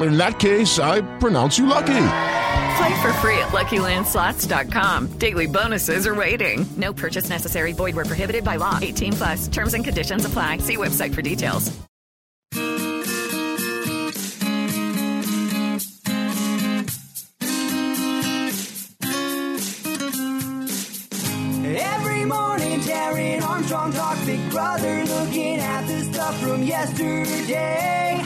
In that case, I pronounce you lucky. Play for free at LuckyLandSlots.com. Daily bonuses are waiting. No purchase necessary. Void where prohibited by law. 18 plus. Terms and conditions apply. See website for details. Every morning, Taran Armstrong talks Big Brother, looking at the stuff from yesterday.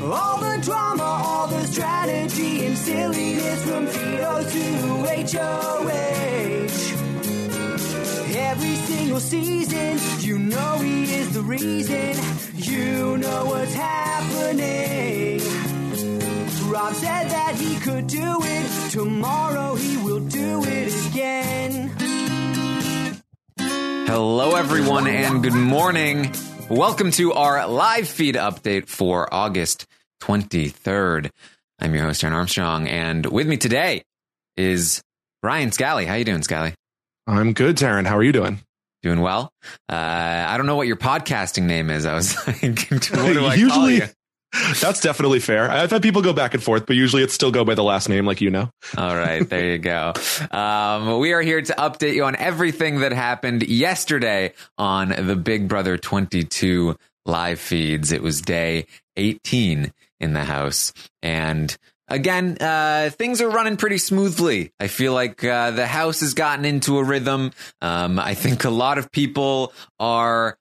All the drama, all the strategy and silliness from Tito to HOH. Every single season, you know he is the reason. You know what's happening. Rob said that he could do it. Tomorrow he will do it again. Hello, everyone, and good morning. Welcome to our live feed update for August 23rd. I'm your host, Taran Armstrong, and with me today is Brian Scally. How you doing, Scally? I'm good, Taran. How are you doing? Doing well. Uh, I don't know what your podcasting name is. I was like, what do I call usually, you? That's definitely fair. I've had people go back and forth, but usually it's still go by the last name, like you know. All right, there you go. Um, we are here to update you on everything that happened yesterday on the Big Brother 22 live feeds. It was day 18 in the house. And again, uh, things are running pretty smoothly. I feel like uh, the house has gotten into a rhythm. Um, I think a lot of people are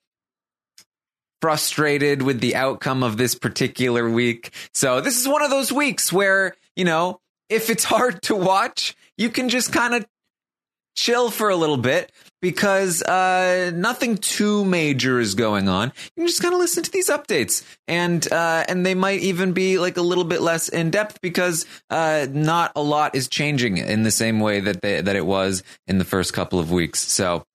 frustrated with the outcome of this particular week. So this is one of those weeks where, you know, if it's hard to watch, you can just kind of chill for a little bit because uh, nothing too major is going on. You can just kind of listen to these updates, and uh, and they might even be like a little bit less in depth because uh, not a lot is changing in the same way that they, that it was in the first couple of weeks. So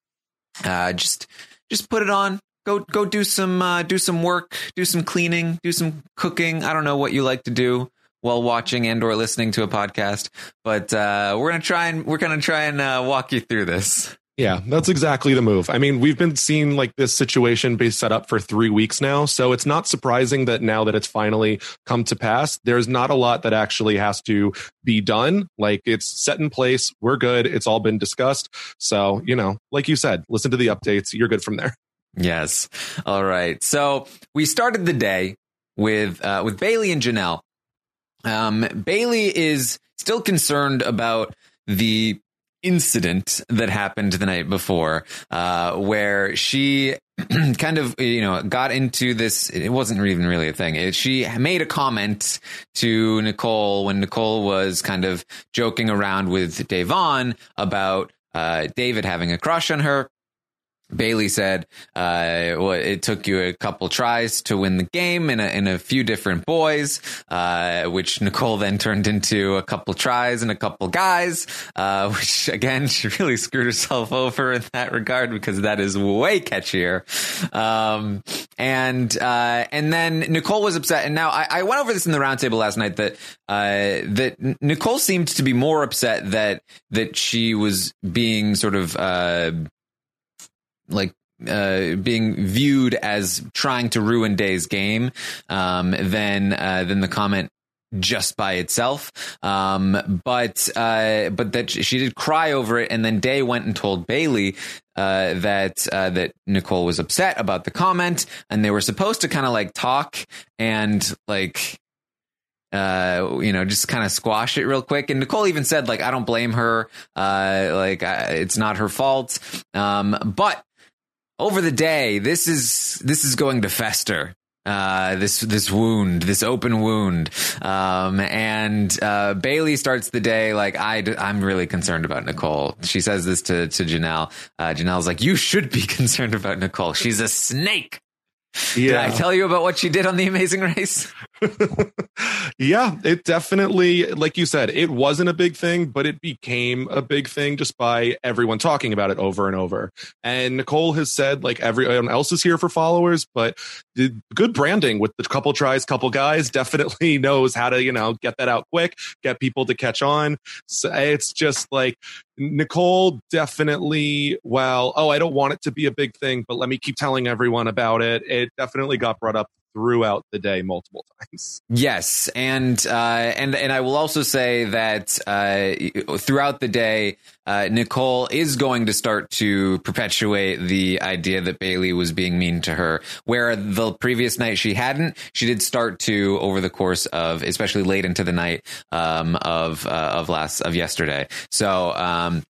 uh, just just put it on. Go go do some uh, do some work, do some cleaning, do some cooking. I don't know what you like to do while watching and or listening to a podcast, but uh, we're gonna try and we're gonna try and uh, walk you through this. Yeah, that's exactly the move. I mean, we've been seeing like this situation be set up for three weeks now. So it's not surprising that now that it's finally come to pass, there's not a lot that actually has to be done. Like it's set in place. We're good. It's all been discussed. So, you know, like you said, listen to the updates. You're good from there. Yes. All right. So we started the day with uh, with Bailey and Janelle. Um, Bailey is still concerned about the incident that happened the night before, uh, where she kind of you know got into this. It wasn't even really a thing. It, she made a comment to Nicole when Nicole was kind of joking around with Da'Vonne about uh, David having a crush on her. Bailey said, uh, well, it took you a couple tries to win the game in a, in a few different boys, uh, which Nicole then turned into a couple tries and a couple guys, uh, which again, she really screwed herself over in that regard because that is way catchier. Um, and, uh, and then Nicole was upset. And now I, I went over this in the roundtable last night that, uh, that Nicole seemed to be more upset that, that she was being sort of, uh, like uh, being viewed as trying to ruin Day's game um, than uh, than the comment just by itself. Um, but uh, but that she did cry over it, and then Day went and told Bailey uh, that uh, that Nicole was upset about the comment, and they were supposed to kind of like talk and like uh, you know, just kind of squash it real quick. And Nicole even said, like, I don't blame her. Uh, like, I, it's not her fault. Um, but over the day, this is this is going to fester. Uh, this this wound, this open wound, um, and uh, Bailey starts the day like I I'm really concerned about Nicole. She says this to to Janelle. Uh, Janelle's like, you should be concerned about Nicole. She's a snake. Did I tell you about what she did on the Amazing Race? yeah, it definitely, like you said, it wasn't a big thing, but it became a big thing just by everyone talking about it over and over. And Nicole has said, like everyone else is here for followers, but the good branding with the couple tries, couple guys definitely knows how to, you know, get that out quick, get people to catch on. So it's just like Nicole definitely, well, oh, I don't want it to be a big thing, but let me keep telling everyone about it. It definitely got brought up throughout the day multiple times. Yes, and uh, and and I will also say that uh, throughout the day, uh, Nicole is going to start to perpetuate the idea that Bailey was being mean to her, where the previous night she hadn't. She did start to over the course of, especially late into the night um, of uh, of last of yesterday. So. Um,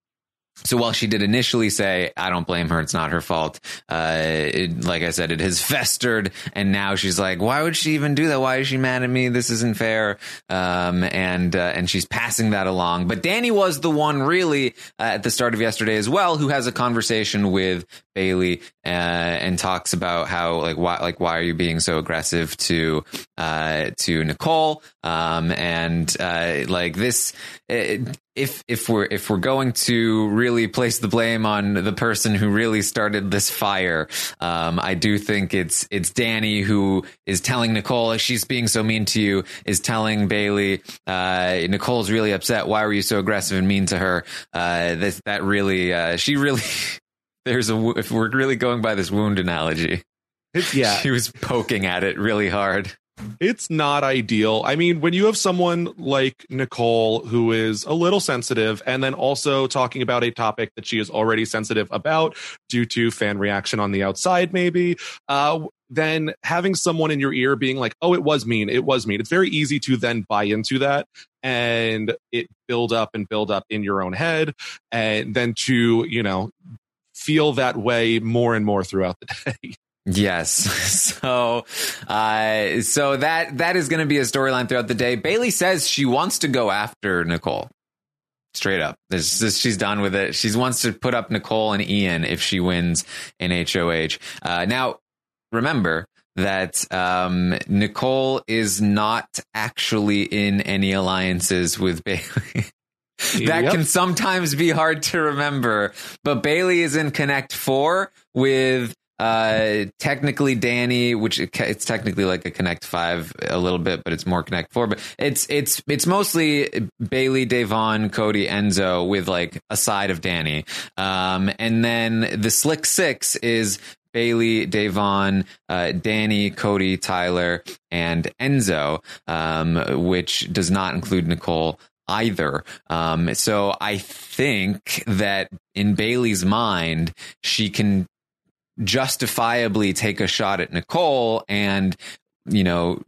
so while she did initially say, I don't blame her, it's not her fault, uh, it, like I said, it has festered. And now she's like, why would she even do that? Why is she mad at me? This isn't fair. Um, and, uh, and she's passing that along. But Dani was the one really uh, at the start of yesterday as well, who has a conversation with Bailey, uh, and talks about how, like, why, like, why are you being so aggressive to, uh, to Nicole? Um, and, uh, like this, it, if if we're if we're going to really place the blame on the person who really started this fire, um, I do think it's it's Dani who is telling Nicole she's being so mean to you, is telling Bailey uh, Nicole's really upset. Why were you so aggressive and mean to her? Uh, this, that really uh, she really there's a if we're really going by this wound analogy. Yeah, she was poking at it really hard it's not ideal. I mean, when you have someone like Nicole who is a little sensitive and then also talking about a topic that she is already sensitive about due to fan reaction on the outside, maybe, uh, then having someone in your ear being like, oh, it was mean, it was mean. It's very easy to then buy into that and it build up and build up in your own head. And then to, you know, feel that way more and more throughout the day. Yes. So, uh, so that, that is going to be a storyline throughout the day. Bailey says she wants to go after Nicole. Straight up. This, she's done with it. She wants to put up Nicole and Ian if she wins in HOH. Uh, now, remember that um, Nicole is not actually in any alliances with Bailey. that yep. can sometimes be hard to remember. But Bailey is in Connect Four with uh, technically Dani, which it's technically like a Connect Five a little bit, but it's more Connect Four. But it's it's it's mostly Bailey, Da'Vonne, Cody, Enzo with like a side of Dani. Um, and then the Slick Six is Bailey, Da'Vonne, uh, Dani, Cody, Tyler, and Enzo, um, which does not include Nicole either. Um, so I think that in Bailey's mind, she can justifiably take a shot at Nicole and, you know,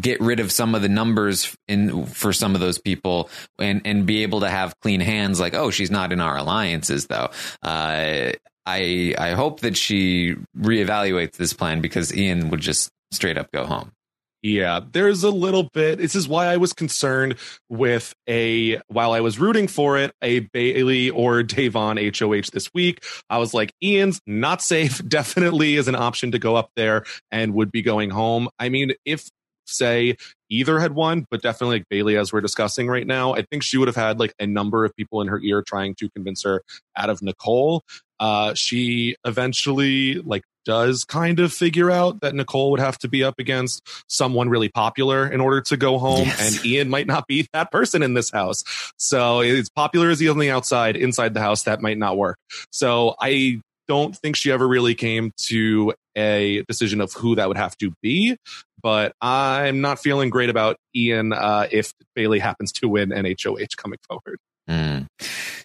get rid of some of the numbers in for some of those people and and be able to have clean hands. Like oh she's not in our alliances though. Uh, i i hope that she reevaluates this plan because ian would just straight up go home yeah, there's a little bit. This is why I was concerned with a, while I was rooting for it, a Bailey or Da'Vonne HOH this week. I was like, Ian's not safe. Definitely is an option to go up there and would be going home. I mean, if say either had won, but definitely like Bailey, as we're discussing right now, I think she would have had like a number of people in her ear trying to convince her out of Nicole. Uh, she eventually like does kind of figure out that Nicole would have to be up against someone really popular in order to go home. Yes. And Ian might not be that person in this house. So it's popular as he on the outside, inside the house, that might not work. So I don't think she ever really came to a decision of who that would have to be. But I'm not feeling great about Ian uh, if Bailey happens to win NHOH coming forward. Mm.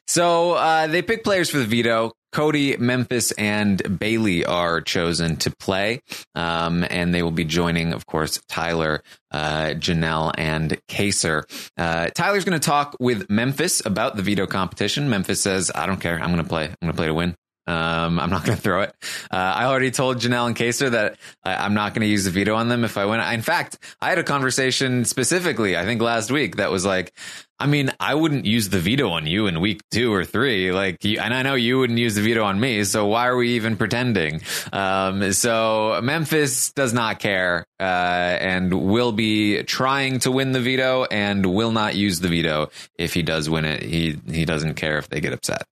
So uh, they pick players for the veto. Cody, Memphis, and Bailey are chosen to play, um, and they will be joining, of course, Tyler, uh, Janelle, and Kaysar. Uh, Tyler's going to talk with Memphis about the veto competition. Memphis says, "I don't care. I'm going to play. I'm going to play to win." Um, I'm not going to throw it. Uh, I already told Janelle and Kaysar that I, I'm not going to use the veto on them if I win. In fact, I had a conversation specifically, I think last week, that was like, I mean, I wouldn't use the veto on you in week two or three, like, you, and I know you wouldn't use the veto on me. So why are we even pretending? Um, so Memphis does not care, uh, and will be trying to win the veto and will not use the veto if he does win it. He he doesn't care if they get upset.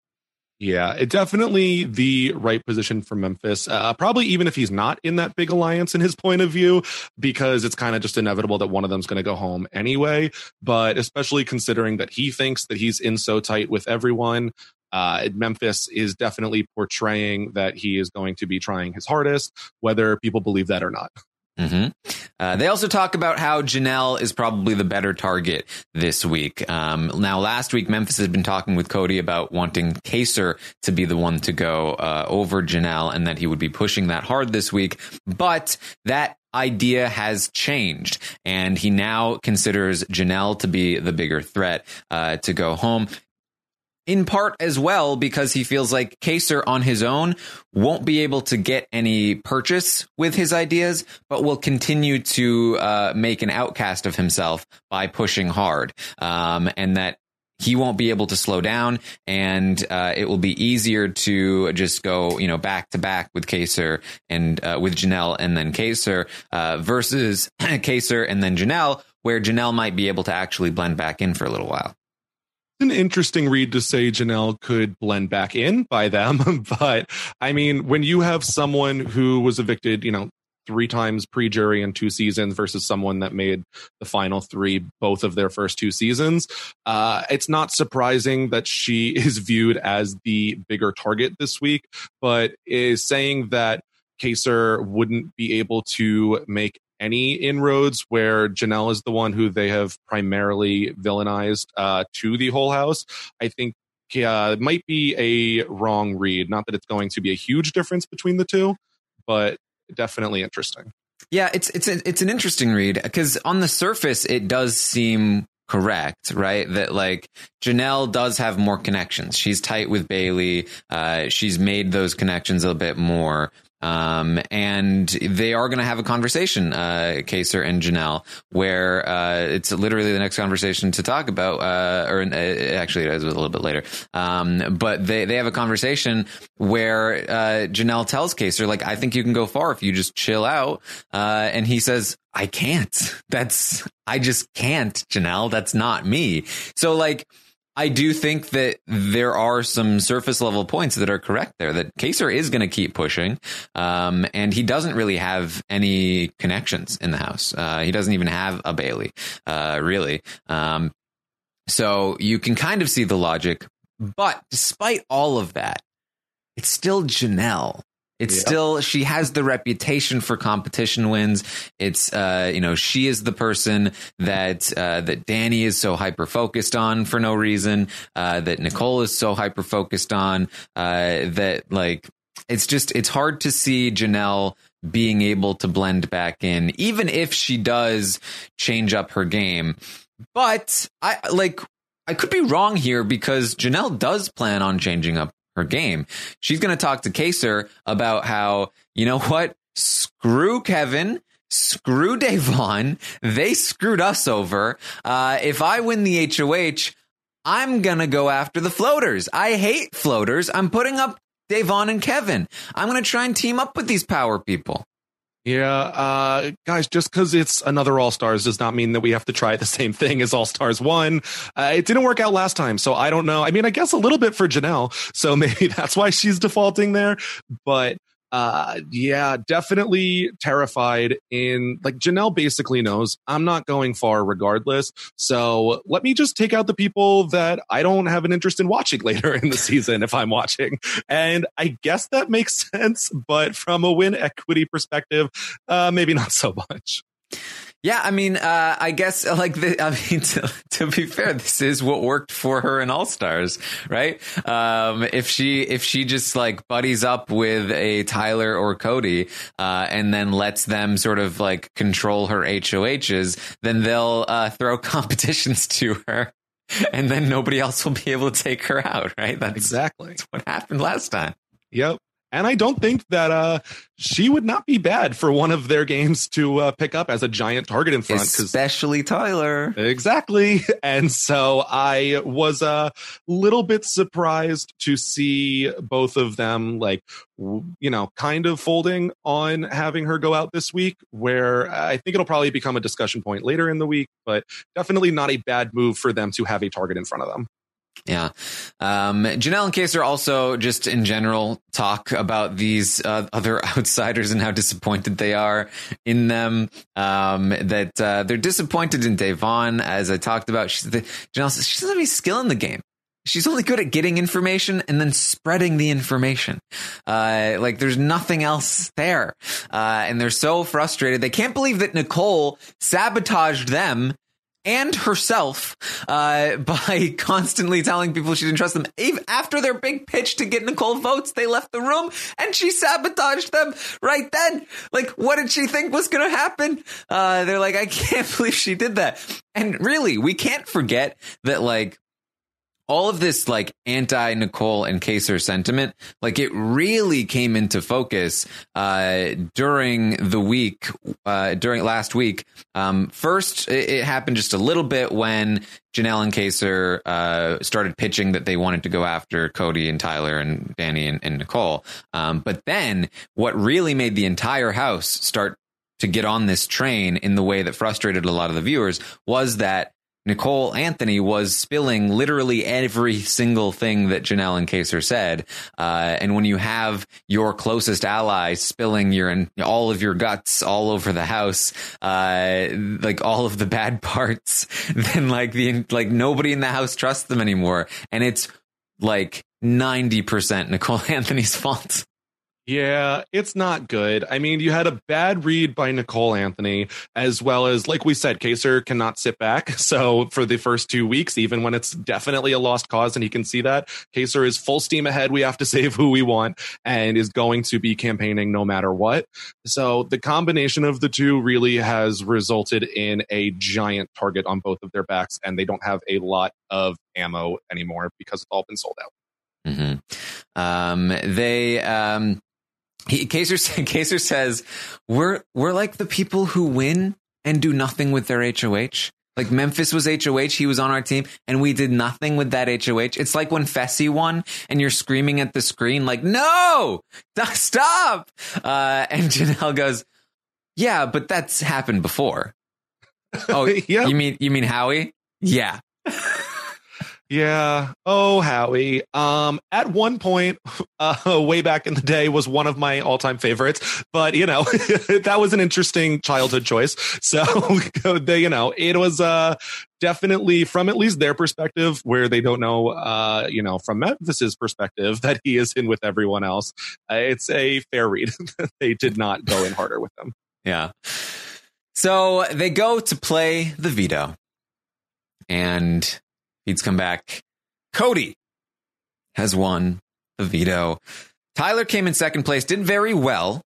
Yeah, it definitely the right position for Memphis. Uh, probably even if he's not in that big alliance in his point of view, because it's kind of just inevitable that one of them's going to go home anyway. But especially considering that he thinks that he's in so tight with everyone, uh, Memphis is definitely portraying that he is going to be trying his hardest, whether people believe that or not. Hmm Uh, they also talk about how Janelle is probably the better target this week. Um, now, last week, Memphis had been talking with Cody about wanting Kaysar to be the one to go uh, over Janelle and that he would be pushing that hard this week. But that idea has changed and he now considers Janelle to be the bigger threat uh, to go home in part as well because he feels like Kaysar on his own won't be able to get any purchase with his ideas, but will continue to uh, make an outcast of himself by pushing hard, um, and that he won't be able to slow down, and uh, it will be easier to just go, you know, back to back with Kaysar and uh, with Janelle and then Kaysar uh, versus Kaysar and then Janelle, where Janelle might be able to actually blend back in for a little while an interesting read to say Janelle could blend back in by them. but I mean, when you have someone who was evicted, you know, three times pre jury in two seasons versus someone that made the final three both of their first two seasons, uh, it's not surprising that she is viewed as the bigger target this week, but is saying that Kaysar wouldn't be able to make any inroads where Janelle is the one who they have primarily villainized uh, to the whole house. I think uh, it might be a wrong read. Not that it's going to be a huge difference between the two, but definitely interesting. Yeah, it's it's a, it's an interesting read because on the surface it does seem correct, right? That like Janelle does have more connections. She's tight with Bailey. Uh, she's made those connections a bit more. Um, and they are going to have a conversation, uh, Kaysar and Janelle, where, uh, it's literally the next conversation to talk about, uh, or uh, actually it is a little bit later. Um, but they, they have a conversation where, uh, Janelle tells Kaysar, like, I think you can go far if you just chill out. Uh, and he says, I can't. That's, I just can't, Janelle. That's not me. So like, I do think that there are some surface level points that are correct there. That Kaysar is going to keep pushing, um, and he doesn't really have any connections in the house. Uh, he doesn't even have a Bailey, uh, really. Um, so you can kind of see the logic, but despite all of that, it's still Janelle. It's Yeah. still she has the reputation for competition wins. It's uh, you know she is the person that uh, that Dani is so hyper focused on for no reason. Uh, that Nicole is so hyper focused on. Uh, that like it's just it's hard to see Janelle being able to blend back in, even if she does change up her game. But I like I could be wrong here because Janelle does plan on changing up her game. She's going to talk to Kaysar about how, you know what? Screw Kevin. Screw Da'Vonne. They screwed us over. Uh, if I win the HOH, I'm going to go after the floaters. I hate floaters. I'm putting up Da'Vonne and Kevin. I'm going to try and team up with these power people. Yeah, uh, guys, just because it's another All Stars does not mean that we have to try the same thing as All Stars one. Uh, it didn't work out last time, so I don't know. I mean, I guess a little bit for Janelle, so maybe that's why she's defaulting there. But uh, yeah, definitely terrified. In like Janelle basically knows I'm not going far regardless. So let me just take out the people that I don't have an interest in watching later in the season if I'm watching. And I guess that makes sense, but from a win equity perspective, uh, maybe not so much. Yeah, I mean, uh, I guess like the, I mean, to, to be fair, this is what worked for her in All Stars, right? Um, if she if she just like buddies up with a Tyler or Cody, uh, and then lets them sort of like control her HOHs, then they'll uh, throw competitions to her, and then nobody else will be able to take her out, right? That's Exactly. that's what happened last time. Yep. And I don't think that uh, she would not be bad for one of their games to uh, pick up as a giant target in front. Especially Tyler. Exactly. And so I was a little bit surprised to see both of them, like, you know, kind of folding on having her go out this week, where I think it'll probably become a discussion point later in the week, but definitely not a bad move for them to have a target in front of them. Yeah. Um, Janelle and Kaysar also just in general talk about these uh, other outsiders and how disappointed they are in them. Um, that uh, they're disappointed in Da'Vonne, as I talked about. She's the, Janelle says she doesn't have any skill in the game. She's only good at getting information and then spreading the information. Uh, like there's nothing else there. Uh, and they're so frustrated. They can't believe that Nicole sabotaged them and herself uh, by constantly telling people she didn't trust them. Even after their big pitch to get Nicole votes, they left the room and she sabotaged them right then. Like, what did she think was going to happen? Uh, they're like, I can't believe she did that. And really, we can't forget that, like, all of this like anti Nicole and Kaysar sentiment, like it really came into focus uh, during the week, uh, during last week. Um, first, it, it happened just a little bit when Janelle and Kaysar uh, started pitching that they wanted to go after Cody and Tyler and Dani and, and Nicole. Um, but then, what really made the entire house start to get on this train in the way that frustrated a lot of the viewers was that Nicole Anthony was spilling literally every single thing that Janelle and Kaysar said. Uh, and when you have your closest ally spilling your all of your guts all over the house, uh, like all of the bad parts, then like the like nobody in the house trusts them anymore. And it's like ninety percent Nicole Anthony's fault. Yeah, it's not good. I mean, you had a bad read by Nicole Anthony, as well as, like we said, Kaysar cannot sit back. So for the first two weeks, even when it's definitely a lost cause and he can see that, Kaysar is full steam ahead. We have to save who we want and is going to be campaigning no matter what. So the combination of the two really has resulted in a giant target on both of their backs, and they don't have a lot of ammo anymore because it's all been sold out. Mm-hmm. Um, they, um, he, Kaysar, Kaysar says, we're, we're like the people who win and do nothing with their HOH. Like Memphis was HOH, he was on our team, and we did nothing with that HOH. It's like when Fessy won and you're screaming at the screen, like, no, stop. Uh, and Janelle goes, yeah, but that's happened before. Oh, Yeah. you mean, you mean Howie? Yeah. Yeah. Oh, Howie. Um, at one point, uh, way back in the day, was one of my all-time favorites. But you know, that was an interesting childhood choice. So they, you know, it was uh definitely from at least their perspective, where they don't know, uh, you know, from Memphis's perspective that he is in with everyone else. Uh, it's a fair read. they did not go in harder with them. Yeah. So they go to play the veto, and Come back. Cody has won the veto. Tyler came in second place, did very well.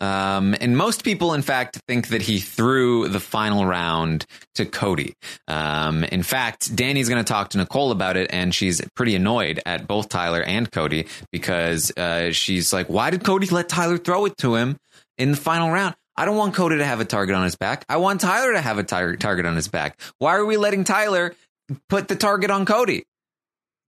Um, and most people, in fact, think that he threw the final round to Cody. Um, in fact, Dani's going to talk to Nicole about it, and she's pretty annoyed at both Tyler and Cody because uh, she's like, "Why did Cody let Tyler throw it to him in the final round? I don't want Cody to have a target on his back. I want Tyler to have a tar- target on his back. Why are we letting Tyler put the target on Cody?"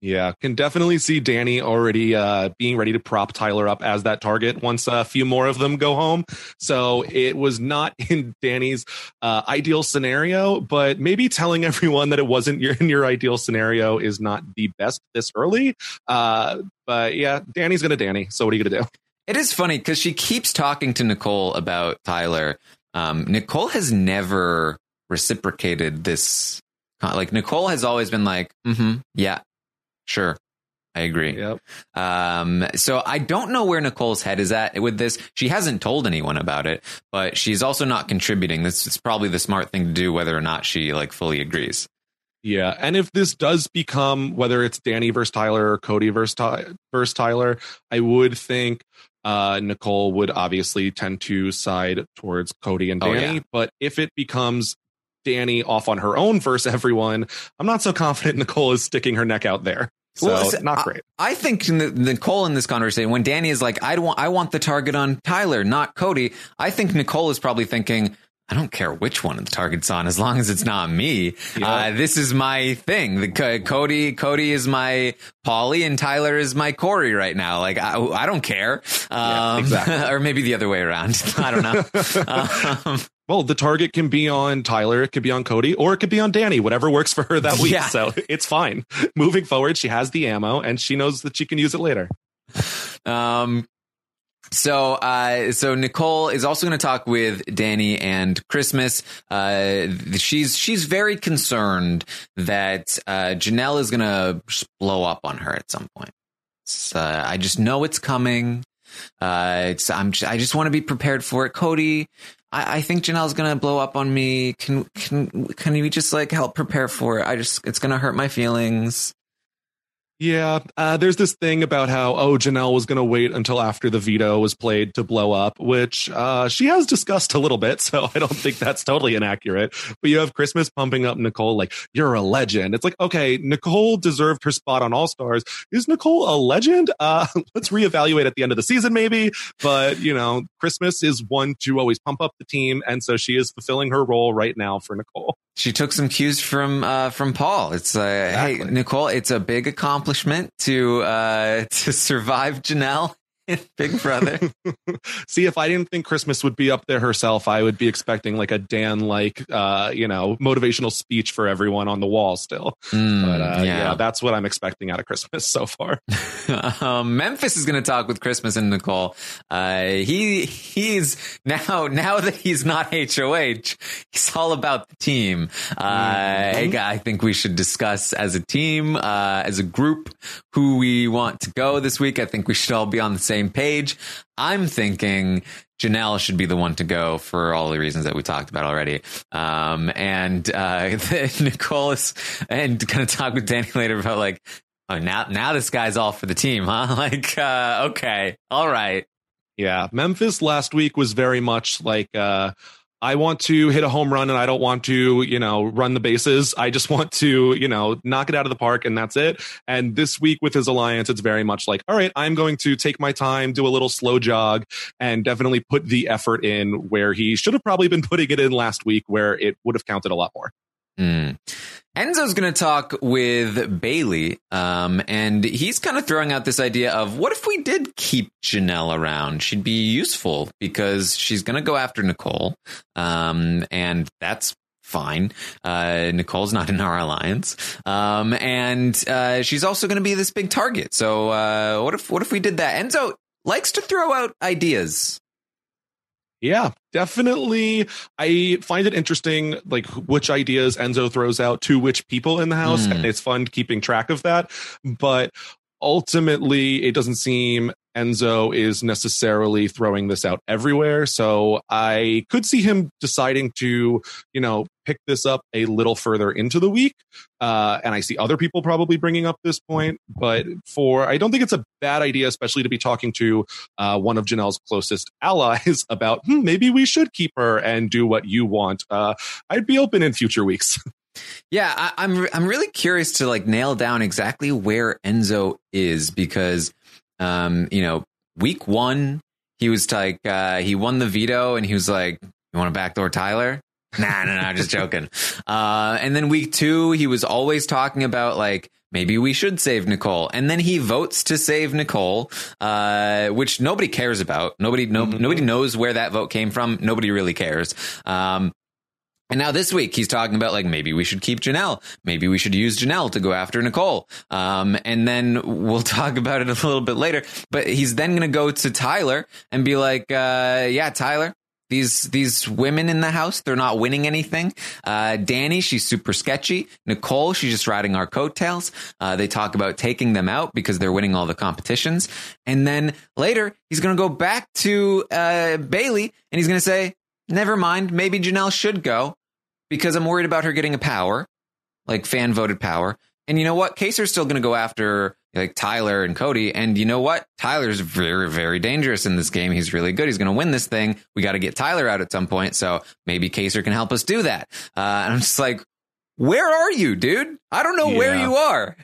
Yeah, can definitely see Dani already uh, being ready to prop Tyler up as that target once a few more of them go home. So it was not in Dani's uh, ideal scenario, but maybe telling everyone that it wasn't your, in your ideal scenario is not the best this early. Uh, but yeah, Dani's gonna Dani. So what are you gonna do? It is funny because she keeps talking to Nicole about Tyler. Um, Nicole has never reciprocated this. Like Nicole has always been like, mm-hmm, yeah, sure, I agree. Yep. Um, so I don't know where Nicole's head is at with this. She hasn't told anyone about it, but she's also not contributing. This is probably the smart thing to do, whether or not she like fully agrees. Yeah, and if this does become whether it's Dani versus Tyler or Cody versus, Ty- versus Tyler, I would think uh, Nicole would obviously tend to side towards Cody and Oh, Dani. yeah. But if it becomes Dani off on her own versus everyone, I'm not so confident Nicole is sticking her neck out there. So Well, not I- great. I think Nicole in this conversation, when Dani is like, I want, I want the target on Tyler, not Cody. I think Nicole is probably thinking, I don't care which one of the target's on, as long as it's not me. Uh, this is my thing. The Co- Cody, Cody is my Paulie, and Tyler is my Corey right now. Like I, I don't care. Um, exactly. or maybe the other way around. I don't know. um, Well, the target can be on Tyler, it could be on Cody, or it could be on Dani, whatever works for her that week. Yeah. So it's fine. Moving forward, she has the ammo and she knows that she can use it later. Um, so, uh, so Nicole is also going to talk with Dani and Christmas. Uh, she's she's very concerned that uh, Janelle is going to blow up on her at some point. Uh, I just know it's coming. Uh, it's I'm j- I just want to be prepared for it. Cody, I, I think Janelle's to blow up on me. Can can can you just like help prepare for it? I just it's to hurt my feelings. Yeah, uh, there's this thing about how oh Janelle was going to wait until after the veto was played to blow up, which uh, she has discussed a little bit. So I don't think that's totally inaccurate. But you have Christmas pumping up Nicole like you're a legend. It's like okay, Nicole deserved her spot on All Stars. Is Nicole a legend? Uh, let's reevaluate at the end of the season maybe. But you know, Christmas is one to always pump up the team, and so she is fulfilling her role right now for Nicole. She took some cues from uh, from Paul. It's uh, hey Nicole, it's a big accomplishment to uh, to survive Janelle Big Brother. See, if I didn't think Christmas would be up there herself, I would be expecting like a Dan like, uh, you know, motivational speech for everyone on the wall still. Mm, But uh, yeah. yeah. that's what I'm expecting out of Christmas so far. um, Memphis is going to talk with Christmas and Nicole. Uh, he he's now now that he's not HOH, he's all about the team. Uh, guy, I think we should discuss as a team, uh, as a group, who we want to go this week. I think we should all be on the same page. I'm thinking Janelle should be the one to go for all the reasons that we talked about already. Um, and uh, Nicole is and to talk with Dani later about like Oh, now now this guy's all for the team, huh? Like, uh, okay, all right. Yeah, Memphis last week was very much like uh I want to hit a home run and I don't want to, you know, run the bases. I just want to, you know, knock it out of the park and that's it. And this week with his alliance, it's very much like, all right, I'm going to take my time, do a little slow jog and definitely put the effort in where he should have probably been putting it in last week where it would have counted a lot more. Mm. Enzo's going to talk with Bailey, um, and he's kind of throwing out this idea of what if we did keep Janelle around? She'd be useful because she's going to go after Nicole, um, and that's fine. Uh, Nicole's not in our alliance, um, and uh, she's also going to be this big target. So uh, what if what if we did that? Enzo likes to throw out ideas. Yeah, definitely. I find it interesting, like which ideas Enzo throws out to which people in the house, Hmm. and it's fun keeping track of that. But ultimately, it doesn't seem Enzo is necessarily throwing this out everywhere. So I could see him deciding to, you know, pick this up a little further into the week. Uh, and I see other people probably bringing up this point, but for, I don't think it's a bad idea, especially to be talking to uh, one of Janelle's closest allies about hmm, maybe we should keep her and do what you want. Uh, I'd be open in future weeks. Yeah, I, I'm I'm really curious to like nail down exactly where Enzo is because, um, you know, week one he was like uh, he won the veto and he was like, "You want to backdoor Tyler?" Nah, nah, nah, just joking. Uh, and then week two he was always talking about like maybe we should save Nicole, and then he votes to save Nicole, uh, which nobody cares about. Nobody no, nobody knows where that vote came from. Nobody really cares. Um, and now this week he's talking about like maybe we should keep Janelle. Maybe we should use Janelle to go after Nicole. Um, and then we'll talk about it a little bit later. But he's then going to go to Tyler and be like, uh, yeah, Tyler. These these women in the house, they're not winning anything. Uh, Dani, she's super sketchy. Nicole, she's just riding our coattails. Uh, they talk about taking them out because they're winning all the competitions. And then later, he's going to go back to uh, Bailey and he's going to say, never mind. Maybe Janelle should go because I'm worried about her getting a power, like fan voted power. And you know what? Kaysar's still going to go after like Tyler and Cody. And you know what? Tyler's very, very dangerous in this game. He's really good. He's going to win this thing. We got to get Tyler out at some point. So maybe Kaysar can help us do that. Uh, and I'm just like, where are you, dude? I don't know where you are.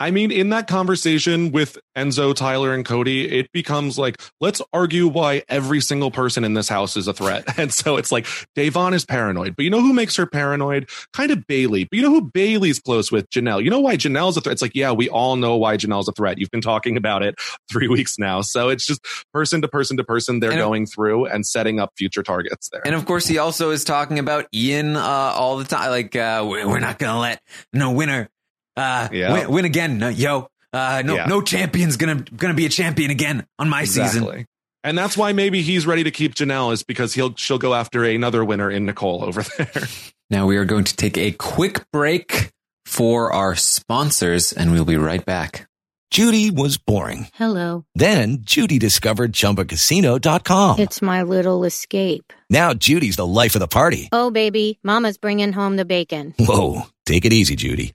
I mean, in that conversation with Enzo, Tyler, and Cody, it becomes like, let's argue why every single person in this house is a threat. And so it's like, Da'Vonne is paranoid. But you know who makes her paranoid? Kind of Bailey. But you know who Bailey's close with? Janelle. You know why Janelle's a threat? It's like, yeah, we all know why Janelle's a threat. You've been talking about it three weeks now. So it's just person to person to person they're And- going through and setting up future targets there. And of course, he also is talking about Ian uh, all the time. Like, uh, we- we're not gonna let no winner uh, Yeah. win, win again, no, yo. Uh, no, Yeah. no champion's gonna gonna be a champion again on my season. And that's why maybe he's ready to keep Janelle is because he'll she'll go after another winner in Nicole over there. Now we are going to take a quick break for our sponsors, and we'll be right back. Judy was boring. Hello. Then Judy discovered ChumbaCasino.com. It's my little escape. Now Judy's the life of the party. Oh, baby, Mama's bringing home the bacon. Whoa, take it easy, Judy.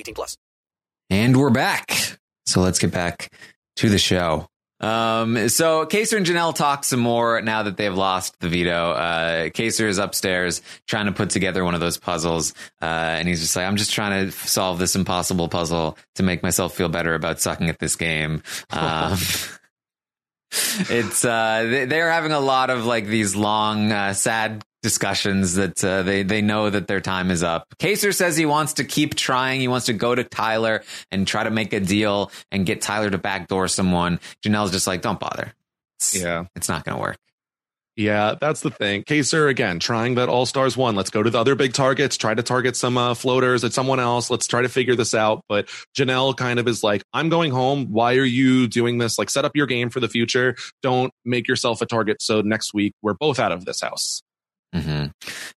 18 plus. And we're back. So let's get back to the show. Um, so Kaysar and Janelle talk some more now that they've lost the veto. Uh, Kaysar is upstairs trying to put together one of those puzzles. Uh, and he's just like, I'm just trying to solve this impossible puzzle to make myself feel better about sucking at this game. Um, it's, uh, they, they're having a lot of like these long, uh, sad discussions that uh, they they know that their time is up. Kaysar says he wants to keep trying. He wants to go to Tyler and try to make a deal and get Tyler to backdoor someone. Janelle's just like, don't bother. It's, Yeah. it's not going to work. Yeah, that's the thing. Kaysar again trying that All Stars one. Let's go to the other big targets. Try to target some uh, floaters at someone else. Let's try to figure this out. But Janelle kind of is like, I'm going home. Why are you doing this? Like, set up your game for the future. Don't make yourself a target. So next week we're both out of this house. Hmm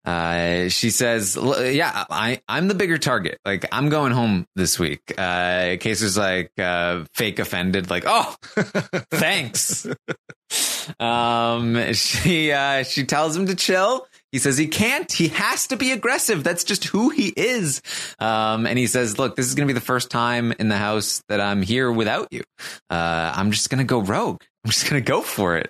Uh, she says, "Yeah, I I'm the bigger target. Like I'm going home this week." Uh, Kaysar's like uh, fake offended, like, "Oh, thanks." um, she uh, she tells him to chill. He says he can't. He has to be aggressive. That's just who he is. Um, and he says, "Look, this is going to be the first time in the house that I'm here without you. Uh, I'm just going to go rogue. I'm just going to go for it."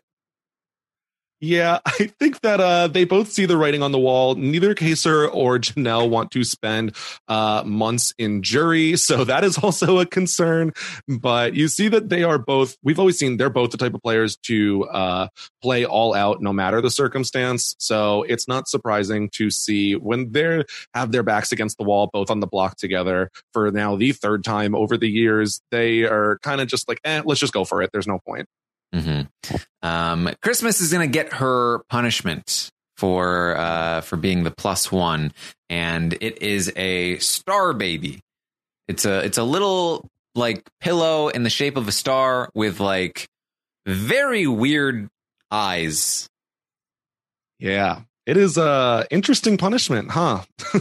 Yeah, I think that uh, they both see the writing on the wall. Neither Kaysar or Janelle want to spend uh, months in jury, so that is also a concern. But you see that they are both. We've always seen they're both the type of players to uh, play all out, no matter the circumstance. So it's not surprising to see when they have their backs against the wall, both on the block together for now the third time over the years. They are kind of just like, eh, let's just go for it. There's no point. Hmm Um, Christmas is going to get her punishment for uh, for being the plus one, and it is a star baby. It's a it's a little like pillow in the shape of a star with like very weird eyes. Yeah, it is a interesting punishment, huh?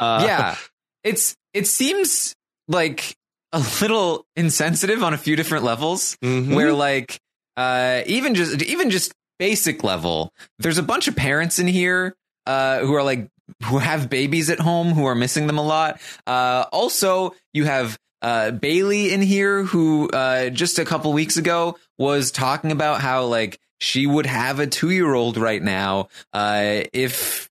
uh, yeah, it's it seems like a little insensitive on a few different levels. mhm. where like uh even just even just basic level there's a bunch of parents in here uh who are like who have babies at home who are missing them a lot uh also you have uh Bailey in here who uh just a couple weeks ago was talking about how like she would have a 2-year-old right now uh if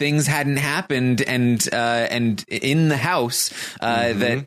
things hadn't happened and uh and in the house uh Mhm. that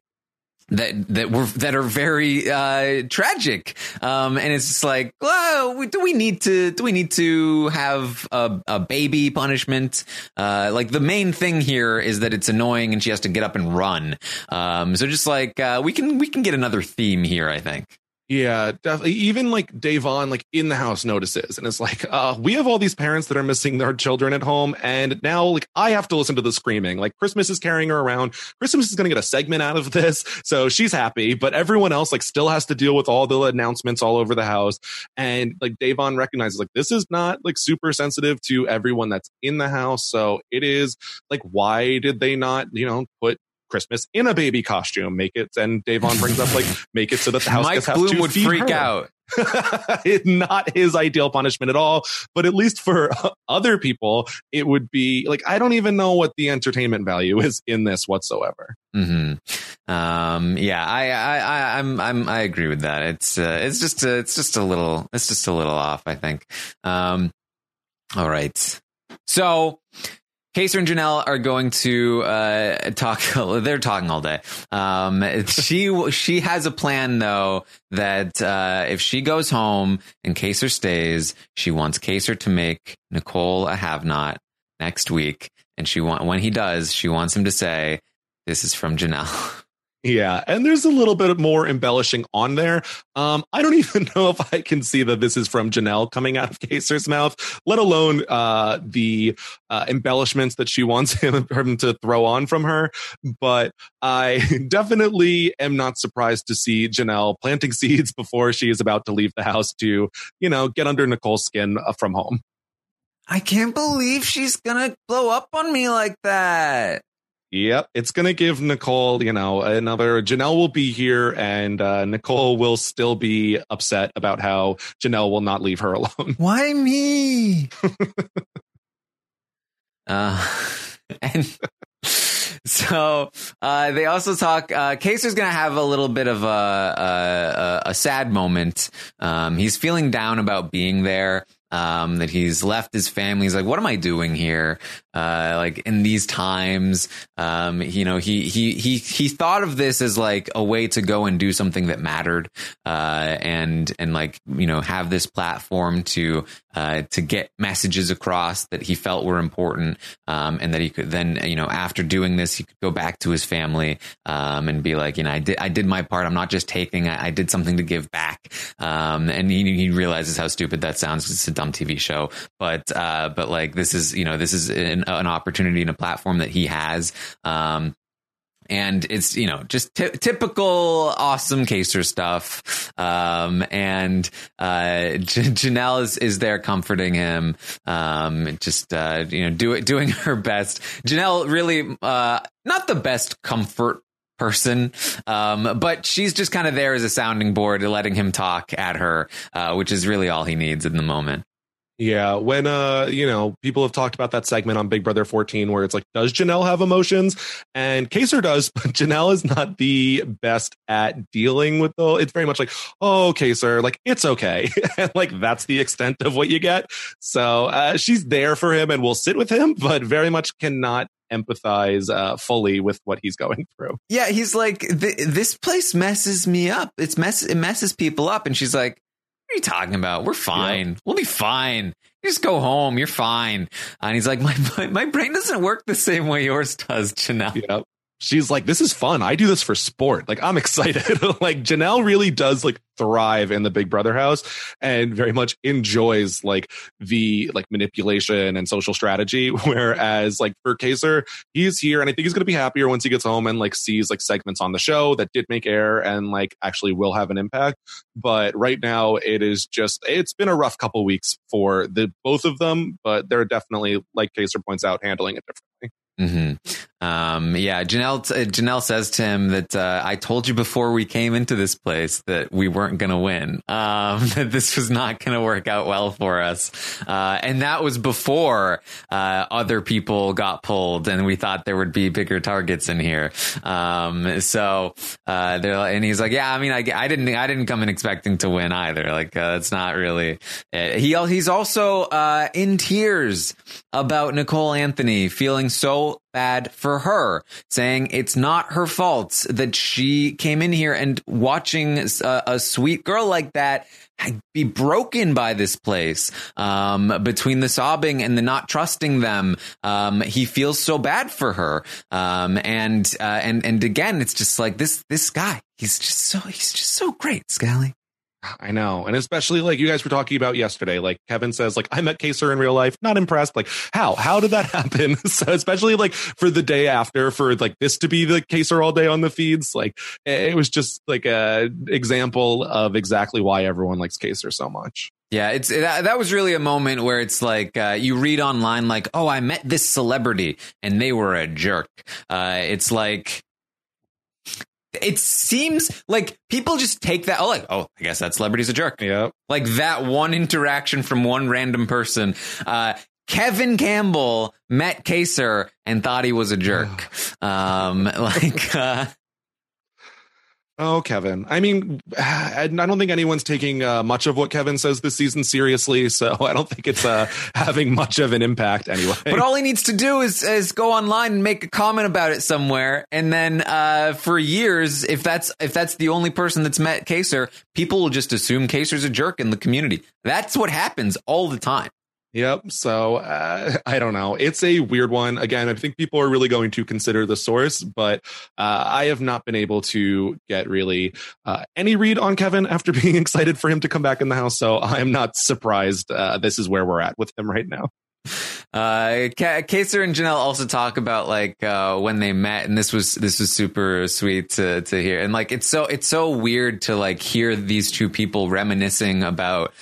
that that were that are very uh tragic. Um and it's just like well do we need to do we need to have a, a baby punishment? Uh like the main thing here is that it's annoying and she has to get up and run. Um so just like uh we can we can get another theme here i think Yeah, definitely. Even like Da'Vonne, like in the house, notices and it's like, uh, we have all these parents that are missing their children at home, and now like I have to listen to the screaming. Like Christmas is carrying her around. Christmas is going to get a segment out of this, so she's happy. But everyone else like still has to deal with all the announcements all over the house, and like Da'Vonne recognizes like this is not like super sensitive to everyone that's in the house. So it is like, why did they not, you know, put Christmas in a baby costume. Make it, and Da'Vonne brings up like make it so that the house Mike Bloom to would freak her. out. Not his ideal punishment at all, but at least for other people, it would be like I don't even know what the entertainment value is in this whatsoever. hmm Um, yeah, I, I, I, I'm, I'm, I agree with that. It's, uh, it's just, a, it's just a little, it's just a little off. I think. Um, all right. So, Kaysar and Janelle are going to uh, talk. They're talking all day. Um, she she has a plan though that uh, if she goes home and Kaysar stays, she wants Kaysar to make Nicole a have not next week, and she want when he does, she wants him to say, "This is from Janelle." Yeah, and there's a little bit more embellishing on there. Um, I don't even know if I can see that this is from Janelle coming out of Kaysar's mouth, let alone uh, the uh, embellishments that she wants him, him to throw on from her. But I definitely am not surprised to see Janelle planting seeds before she is about to leave the house to, you know, get under Nicole's skin uh, from home. I can't believe she's gonna blow up on me like that. Yep, it's going to give Nicole, you know, another. Janelle will be here, and uh, Nicole will still be upset about how Janelle will not leave her alone. Why me? uh, and so uh, they also talk. Uh, Kaysar's going to have a little bit of a a, a, a sad moment. Um, he's feeling down about being there. Um, that he's left his family. He's like, what am I doing here? Uh, like in these times, um, you know, he, he, he, he thought of this as like a way to go and do something that mattered, uh, and, and like, you know, have this platform to, uh, to get messages across that he felt were important. Um, and that he could then, you know, after doing this, he could go back to his family, um, and be like, you know, I did, I did my part. I'm not just taking, I, I did something to give back. Um, and he, he realizes how stupid that sounds. It's a dumb TV show, but, uh, but like, this is, you know, this is an, an opportunity and a platform that he has. And it's you know just ty- typical awesome Kaysar stuff. Um, and uh, J- Janelle is is there comforting him. Um, just uh, you know do it doing her best. Janelle really uh, not the best comfort person um but she's just kind of there as a sounding board letting him talk at her uh which is really all he needs in the moment Yeah, when uh, you know, people have talked about that segment on Big Brother 14 where it's like, does Janelle have emotions? And Kaysar does, but Janelle is not the best at dealing with the it's very much like, oh, Kaysar, like it's okay. and like that's the extent of what you get. So uh she's there for him and will sit with him, but very much cannot empathize uh fully with what he's going through. Yeah, he's like, this place messes me up. It's mess, it messes people up. And she's like, are you talking about? We're fine. We'll be fine. You just go home. You're fine. And he's like, my, my, my brain doesn't work the same way yours does. Yep. She's like, this is fun. I do this for sport. Like, I'm excited. like, Janelle really does like thrive in the Big Brother house and very much enjoys like the like manipulation and social strategy. Whereas, like, for Kaysar, he's here and I think he's going to be happier once he gets home and like sees like segments on the show that did make air and like actually will have an impact. But right now, it is just, it's been a rough couple weeks for the both of them, but they're definitely, like Kaysar points out, handling it differently. hmm Um, yeah, Janelle, Janelle says to him that, uh, I told you before we came into this place that we weren't going to win. Um, that this was not going to work out well for us. Uh, and that was before, uh, other people got pulled and we thought there would be bigger targets in here. Um, so, uh, they're and he's like, yeah, I mean, I, I didn't, I didn't come in expecting to win either. Like, uh, it's not really, uh, he, he's also, uh, in tears about Nicole Anthony feeling so bad for her, saying it's not her fault that she came in here and watching a, a sweet girl like that be broken by this place. Um, between the sobbing and the not trusting them, um, he feels so bad for her. Um, and uh, and and again, it's just like this this guy. He's just so he's just so great, Scally. I know. And especially like you guys were talking about yesterday, like Kevin says, like, I met Kaysar in real life, not impressed. Like, how? How did that happen? so especially like for the day after, for like this to be the Kaysar all day on the feeds, like it was just like a example of exactly why everyone likes Kaysar so much. Yeah, it's that, that was really a moment where it's like uh, you read online like, "Oh, I met this celebrity and they were a jerk." Uh, it's like it seems like people just take that. Oh, like, oh, I guess that celebrity's a jerk. Yeah, like that one interaction from one random person. Uh, Kevin Campbell met Kaysar and thought he was a jerk. um, like. Uh, Oh, Kevin. I mean, I don't think anyone's taking uh, much of what Kevin says this season seriously, so I don't think it's uh, having much of an impact anyway. But all he needs to do is is go online and make a comment about it somewhere, and then uh, for years, if that's if that's the only person that's met Kaysar, people will just assume Kaysar's a jerk in the community. That's what happens all the time. Yep. So uh, I don't know. It's a weird one. Again, I think people are really going to consider the source, but uh, I have not been able to get really uh, any read on Kevin after being excited for him to come back in the house. So I am not surprised. Uh, this is where we're at with him right now. Uh, Kaysar and Janelle also talk about like uh, when they met, and this was this was super sweet to to hear. And like it's so it's so weird to like hear these two people reminiscing about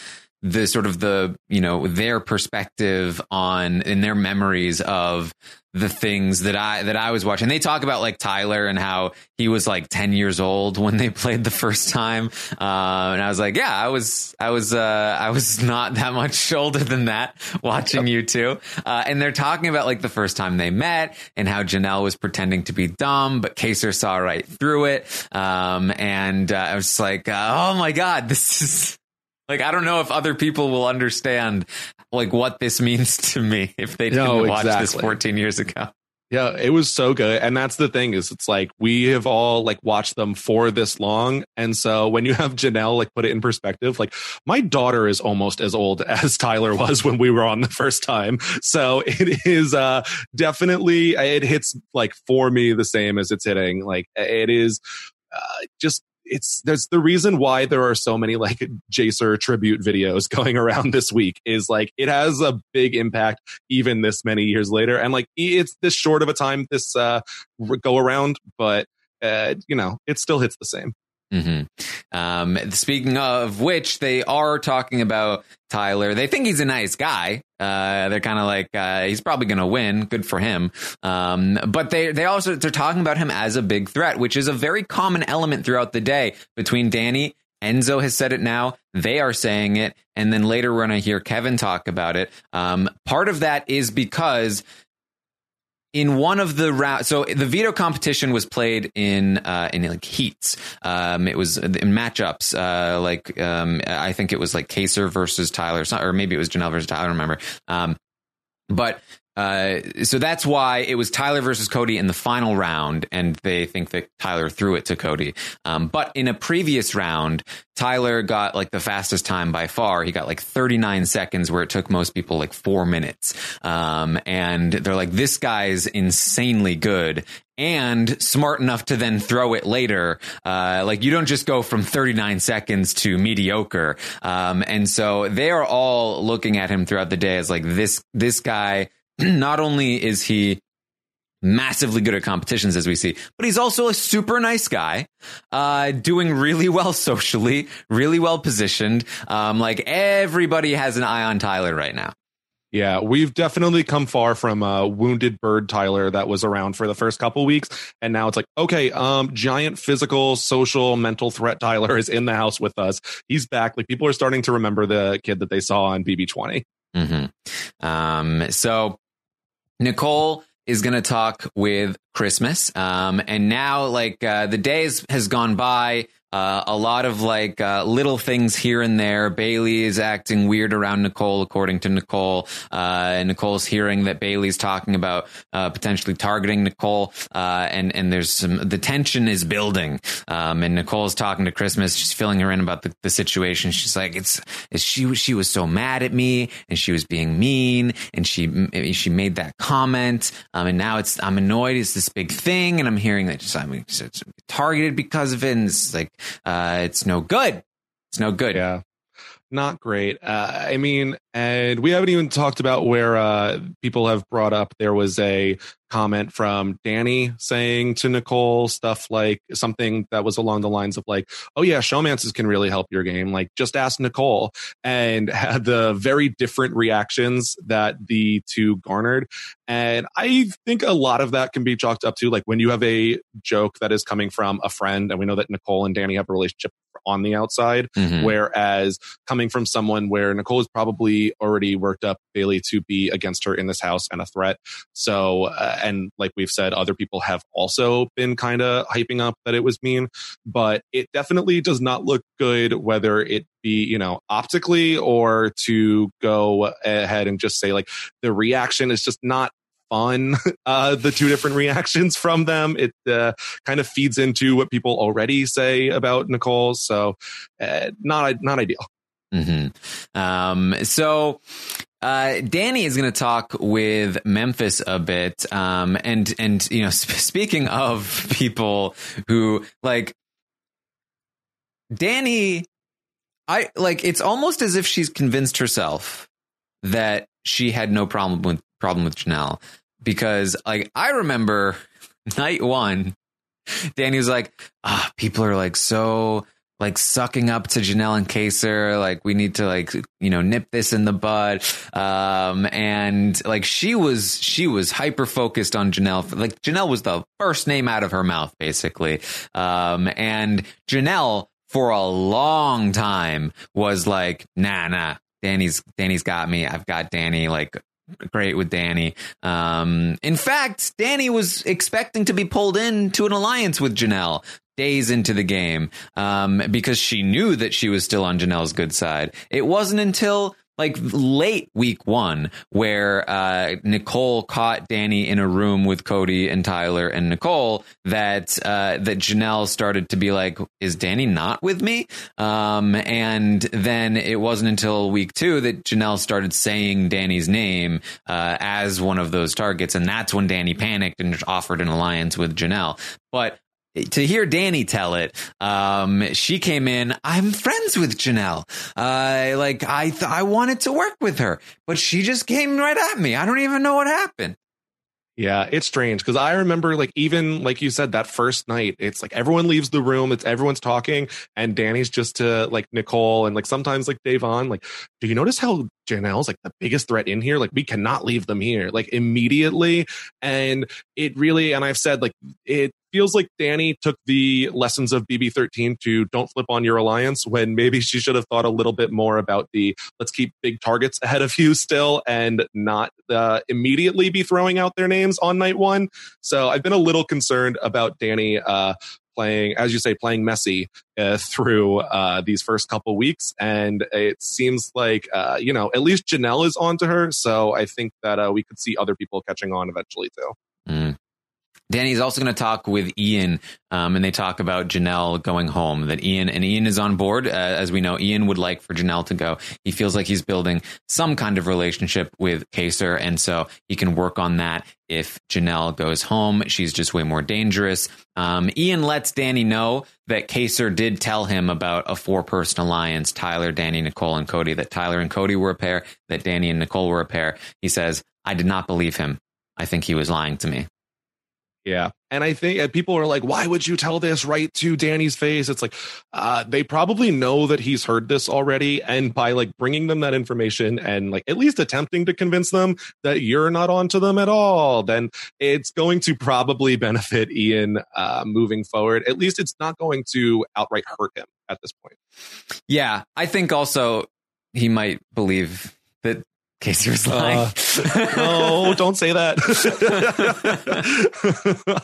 the sort of the you know their perspective on and their memories of the things that I that I was watching. They talk about like Tyler and how he was like ten years old when they played the first time, uh, and I was like, yeah, I was I was uh, I was not that much older than that watching you two. Uh, and they're talking about like the first time they met and how Janelle was pretending to be dumb, but Kaysar saw right through it. Um, and uh, I was just like, oh my god, this is like I don't know if other people will understand like what this means to me if they didn't No, watch this 14 years ago. Yeah, it was so good. And that's the thing is it's like we have all like watched them for this long. And so when you have Janelle like put it in perspective, like my daughter is almost as old as Tyler was when we were on the first time. So it is uh definitely it hits like for me the same as it's hitting. Like it is uh, just it's there's the reason why there are so many like Jaysar tribute videos going around this week is like it has a big impact even this many years later. And like it's this short of a time this uh go around but uh you know it still hits the same hmm Um, speaking of which, they are talking about Tyler. They think he's a nice guy. Uh, they're kind of like uh, he's probably going to win. Good for him. Um, but they they also they're talking about him as a big threat, which is a very common element throughout the day between Dani. Enzo has said it now. They are saying it, and then later we're going to hear Kevin talk about it. Um, part of that is because in one of the rounds, so the veto competition was played in uh, in like heats. Um, it was in matchups. Uh, like um, I think it was like Kaysar versus Tyler, or maybe it was Janelle versus Tyler. I don't remember. Um, but uh, so that's why it was Tyler versus Cody in the final round, and they think that Tyler threw it to Cody. Um, but in a previous round, Tyler got like the fastest time by far. He got like 39 seconds, where it took most people like four minutes. Um, and they're like, this guy's insanely good and smart enough to then throw it later. Uh, like you don't just go from 39 seconds to mediocre. Um, and so they are all looking at him throughout the day as like this, this guy, not only is he massively good at competitions as we see, but he's also a super nice guy, uh, doing really well socially, really well positioned. Um, like everybody has an eye on Tyler right now. Yeah, we've definitely come far from uh, wounded bird Tyler that was around for the first couple weeks, and now it's like, okay, um, giant physical, social, mental threat Tyler is in the house with us. He's back. Like people are starting to remember the kid that they saw on BB twenty. Mm-hmm. Um, so Nicole is going to talk with Christmas. Um, and now like, uh, the days has gone by. Uh, a lot of like uh, little things here and there. Bailey is acting weird around Nicole, according to Nicole. Uh, and Nicole's hearing that Bailey's talking about uh, potentially targeting Nicole, uh, and and there's some the tension is building. Um, and Nicole's talking to Christmas. She's filling her in about the, the situation. She's like, it's, it's she she was so mad at me, and she was being mean, and she she made that comment, um, and now it's I'm annoyed. It's this big thing, and I'm hearing that she's, I'm targeted because of it, and it's like uh, it's no good. It's no good. Yeah. Not great. Uh, I mean, and we haven't even talked about where uh, people have brought up there was a comment from Dani saying to Nicole stuff like something that was along the lines of like, "Oh yeah, showmances can really help your game. Like, just ask Nicole." And had the very different reactions that the two garnered, and I think a lot of that can be chalked up to like when you have a joke that is coming from a friend, and we know that Nicole and Dani have a relationship on the outside, Mhm. whereas coming from someone where Nicole is probably already worked up Bailey to be against her in this house and a threat. So, uh, and like we've said, other people have also been kind of hyping up that it was mean, but it definitely does not look good, whether it be, you know, optically or to go ahead and just say like the reaction is just not fun. Uh, the two different reactions from them, it uh, kind of feeds into what people already say about Nicole. So, uh, not not ideal. Mm-hmm. Um, so uh, Dani is going to talk with Memphis a bit, um, and and you know, sp- speaking of people who like Dani, I like it's almost as if she's convinced herself that she had no problem with problem with Janelle. Because like I remember night one, Dani was like, ah, people are like so like sucking up to Janelle and Kaysar. Like we need to like, you know, nip this in the bud. Um, and like she was, she was hyper focused on Janelle. Like Janelle was the first name out of her mouth, basically. Um, and Janelle for a long time was like, nah, nah, Dani's, Dani's got me. I've got Dani. Like great with Dani. Um, in fact, Dani was expecting to be pulled into an alliance with Janelle days into the game um, because she knew that she was still on Janelle's good side. It wasn't until like late week one where uh, Nicole caught Dani in a room with Cody and Tyler and Nicole that uh, that Janelle started to be like, "Is Dani not with me?" Um, and then it wasn't until week two that Janelle started saying Dani's name uh, as one of those targets, and that's when Dani panicked and offered an alliance with Janelle. But to hear Dani tell it, um, she came in. I'm friends with Janelle. Uh, like I, th- I wanted to work with her, but she just came right at me. I don't even know what happened. Yeah, it's strange because I remember like even like you said that first night, it's like everyone leaves the room, it's everyone's talking, and Dani's just to like Nicole and like sometimes like Da'Vonne, like, do you notice how Janelle's like the biggest threat in here? Like we cannot leave them here like immediately. And it really, and I've said like it feels like Dani took the lessons of BB13 to don't flip on your alliance when maybe she should have thought a little bit more about the let's keep big targets ahead of you still and not uh, immediately be throwing out their names on night one. So I've been a little concerned about Dani uh, playing, as you say, playing messy uh, through uh, these first couple weeks. And it seems like, uh, you know, at least Janelle is on to her. So I think that uh, we could see other people catching on eventually too. Mm. Dani's also going to talk with Ian, um, and they talk about Janelle going home. That Ian and Ian is on board, uh, as we know. Ian would like for Janelle to go. He feels like he's building some kind of relationship with Kaysar, and so he can work on that. If Janelle goes home, she's just way more dangerous. Um, Ian lets Dani know that Kaysar did tell him about a four-person alliance: Tyler, Dani, Nicole, and Cody. That Tyler and Cody were a pair. That Dani and Nicole were a pair. He says, "I did not believe him. I think he was lying to me." Yeah. And I think and people are like, why would you tell this right to Dani's face? It's like, uh, they probably know that he's heard this already. And by like bringing them that information and like at least attempting to convince them that you're not onto them at all, then it's going to probably benefit Ian uh, moving forward. At least it's not going to outright hurt him at this point. Yeah, I think also he might believe that Casey was lying. Uh, no, don't say that.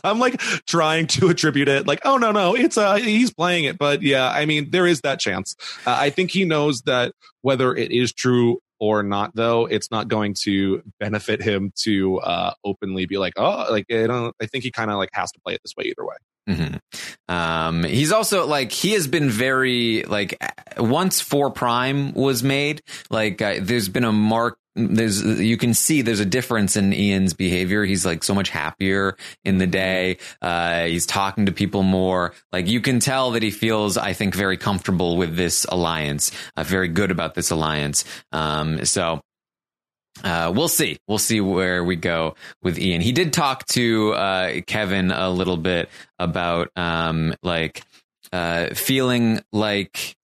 I'm like trying to attribute it like, oh no, no, it's uh he's playing it. But yeah, I mean, there is that chance. Uh, I think he knows that whether it is true or not, though, it's not going to benefit him to uh openly be like, oh, like I don't. I think he kind of like has to play it this way either way. Mm-hmm. Um, he's also like he has been very like once four prime was made, like uh, there's been a marked there's you can see there's a difference in Ian's behavior. He's like so much happier in the day. Uh, he's talking to people more. Like you can tell that he feels, I think, very comfortable with this alliance. Uh, very good about this alliance. Um, so. Uh, we'll see. We'll see where we go with Ian. He did talk to uh, Kevin a little bit about um, like uh, feeling like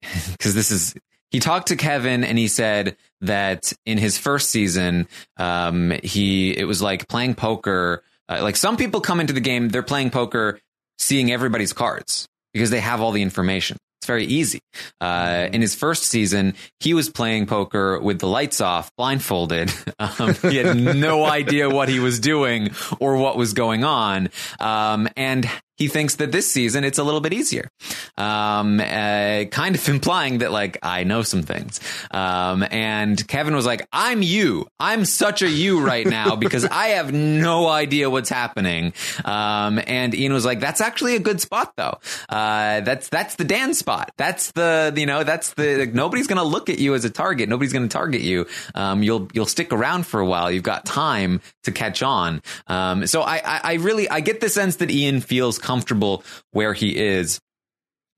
because this is he talked to Kevin and he said that in his first season, um, he it was like playing poker. Uh, like some people come into the game, they're playing poker, seeing everybody's cards because they have all the information. It's very easy. Uh, in his first season, he was playing poker with the lights off, blindfolded. Um, he had no idea what he was doing or what was going on. Um, and he thinks that this season it's a little bit easier. Um, uh, kind of implying that like I know some things. Um, and Kevin was like, "I'm you. I'm such a you right now because I have no idea what's happening." Um, and Ian was like, "That's actually a good spot though. Uh, that's that's the Dan spot. That's the you know that's the like, nobody's gonna look at you as a target. Nobody's gonna target you. Um, you'll you'll stick around for a while. You've got time to catch on. Um, so I, I I really I get the sense that Ian feels comfortable where he is.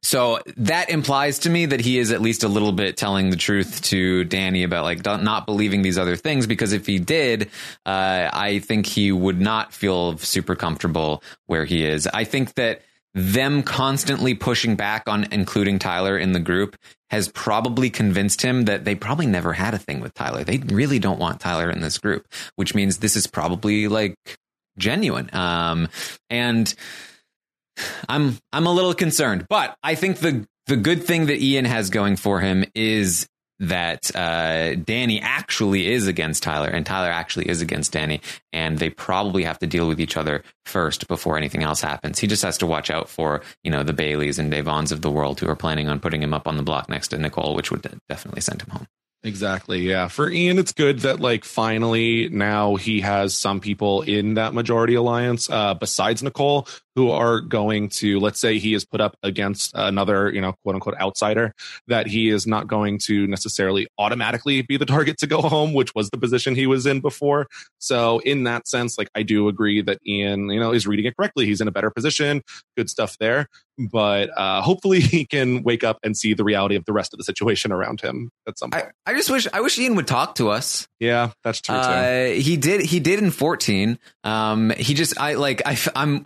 So that implies to me that he is at least a little bit telling the truth to Dani about like not believing these other things. Because if he did, uh, I think he would not feel super comfortable where he is. I think that them constantly pushing back on including Tyler in the group has probably convinced him that they probably never had a thing with Tyler. They really don't want Tyler in this group, which means this is probably like genuine. Um, and I'm I'm a little concerned, but I think the the good thing that Ian has going for him is that uh, Dani actually is against Tyler, and Tyler actually is against Dani, and they probably have to deal with each other first before anything else happens. He just has to watch out for you know the Baileys and Da'Vonnes of the world who are planning on putting him up on the block next to Nicole, which would definitely send him home. Exactly. Yeah. For Ian, it's good that like finally now he has some people in that majority alliance, uh, besides Nicole, who are going to, let's say he is put up against another, you know, quote unquote outsider, that he is not going to necessarily automatically be the target to go home, which was the position he was in before. So in that sense, like I do agree that Ian, you know, is reading it correctly. He's in a better position. Good stuff there. But uh, hopefully he can wake up and see the reality of the rest of the situation around him at some point. I, I just wish I wish Ian would talk to us. Yeah, that's true too. Uh, he did. He did in fourteen. Um, he just I like I I'm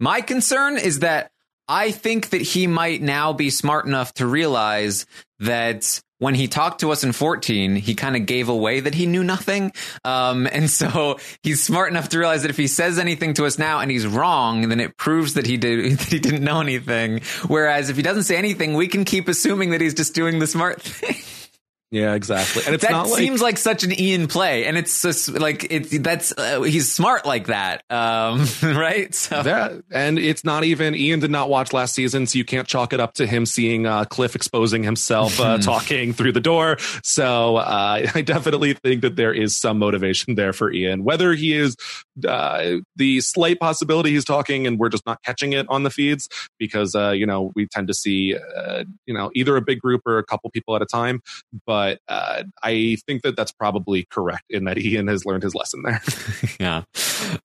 my concern is that I think that he might now be smart enough to realize that when he talked to us in 14, he kind of gave away that he knew nothing. Um, and so he's smart enough to realize that if he says anything to us now and he's wrong, then it proves that he did, that he didn't know anything. Whereas if he doesn't say anything, we can keep assuming that he's just doing the smart thing. Yeah, exactly. And it's that not like, seems like such an Ian play, and it's just like it's that's uh, he's smart like that, um, right? So that, and it's not even Ian did not watch last season, so you can't chalk it up to him seeing uh, Cliff exposing himself uh, talking through the door. So uh, I definitely think that there is some motivation there for Ian, whether he is uh, the slight possibility he's talking and we're just not catching it on the feeds because uh, you know we tend to see you know either a big group or a couple people at a time, but but uh, I think that that's probably correct in that Ian has learned his lesson there. yeah.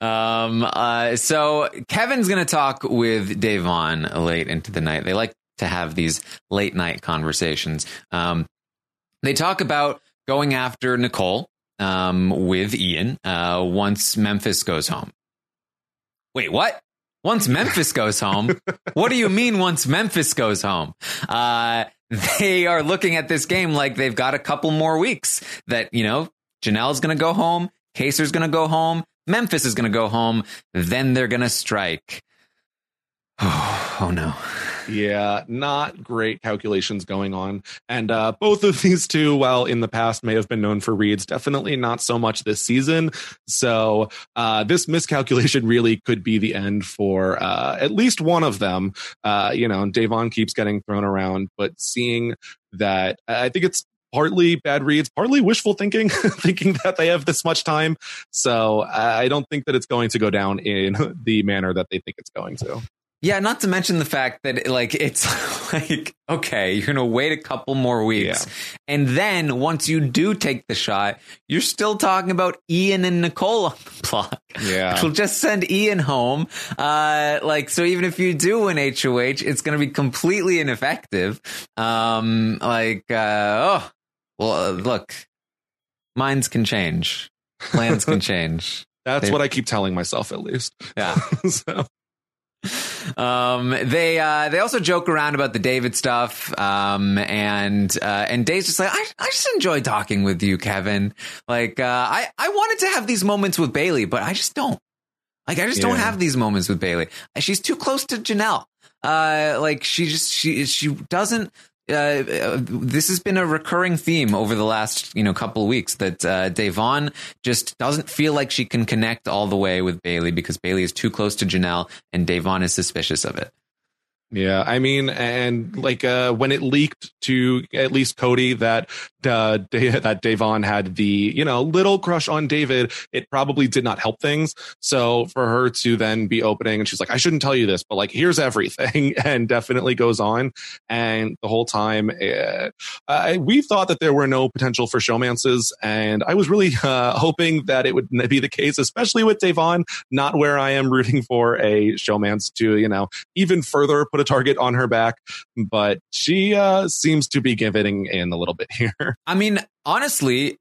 Um, uh, so Kevin's going to talk with Da'Vonne late into the night. They like to have these late night conversations. Um, they talk about going after Nicole um, with Ian uh, once Memphis goes home. Wait, what? Once Memphis goes home? what do you mean once Memphis goes home? Uh, they are looking at this game like they've got a couple more weeks that, you know, Janelle's going to go home. Kaysar's going to go home. Memphis is going to go home. Then they're going to strike. Oh, oh no. Yeah, not great calculations going on. And uh, both of these two, while in the past may have been known for reads, definitely not so much this season. So uh, this miscalculation really could be the end for uh, at least one of them. Uh, you know, Da'Vonne keeps getting thrown around, but seeing that, I think it's partly bad reads, partly wishful thinking, thinking that they have this much time. So I don't think that it's going to go down in the manner that they think it's going to. Yeah, not to mention the fact that like it's like okay, you're gonna wait a couple more weeks, and then once you do take the shot, you're still talking about Ian and Nicole on the block. Yeah. which will just send Ian home. Uh, like so, even if you do win HOH, it's gonna be completely ineffective. Um, like uh, oh, well, uh, look, minds can change, plans can change. That's They- what I keep telling myself, at least. Yeah. so, Um, they uh, they also joke around about the David stuff, um, and uh, and Dave's just like I, I just enjoy talking with you, Kevin. Like uh, I I wanted to have these moments with Bailey, but I just don't. Like I just don't have these moments with Bailey. She's too close to Janelle. Uh, like she just she she doesn't. Uh, uh, this has been a recurring theme over the last you know couple of weeks that uh, Da'Vonne just doesn't feel like she can connect all the way with Bailey because Bailey is too close to Janelle and Da'Vonne is suspicious of it. Yeah, I mean, and like uh, when it leaked to at least Cody that uh, that Da'Vonne had the you know little crush on David, it probably did not help things. So for her to then be opening and she's like, I shouldn't tell you this, but like here's everything, and definitely goes on. And the whole time, uh, I, we thought that there were no potential for showmances, and I was really uh, hoping that it would be the case, especially with Da'Vonne, not where I am rooting for a showmance to you know even further put a target on her back. But she uh, seems to be giving in a little bit here. I mean, honestly,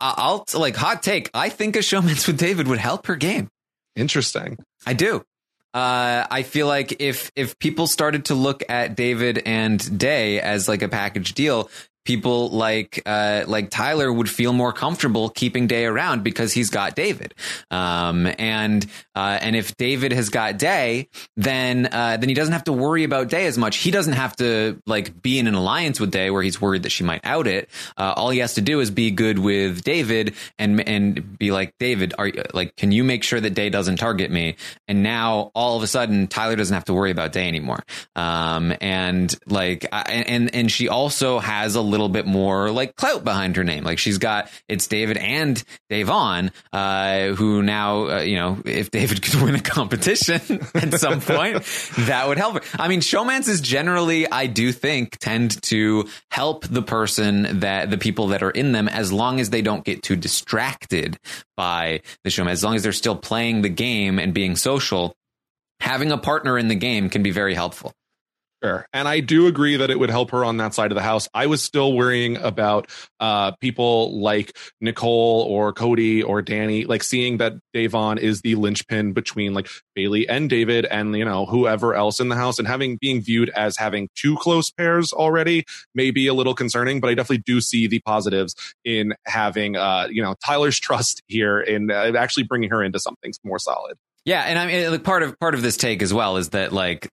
I'll like hot take. I think a showman's with David would help her game. Interesting. I do. Uh, I feel like if if people started to look at David and Day as like a package deal, people like uh, like Tyler would feel more comfortable keeping Day around because he's got David. Um, and uh, and if David has got Day, then uh, then he doesn't have to worry about Day as much. He doesn't have to like be in an alliance with Day where he's worried that she might out it. Uh, all he has to do is be good with David and and be like David, are like can you make sure that Day doesn't target me? And now all of a sudden Tyler doesn't have to worry about Day anymore. Um, and like I, and and she also has a little bit more like clout behind her name. Like she's got it's David and Da'Vonne, uh, who now uh, you know if David could win a competition at some point, that would help her. I mean, showmances generally, I do think, tend to help the person that the people that are in them, as long as they don't get too distracted by the showman. As long as they're still playing the game and being social, having a partner in the game can be very helpful. Sure. And I do agree that it would help her on that side of the house. I was still worrying about uh, people like Nicole or Cody or Dani, like seeing that Da'Vonne is the linchpin between like Bailey and David and, you know, whoever else in the house and having being viewed as having two close pairs already may be a little concerning, but I definitely do see the positives in having, uh, you know, Tyler's trust here in uh, actually bringing her into something more solid. Yeah, and I mean, like part of part of this take as well is that like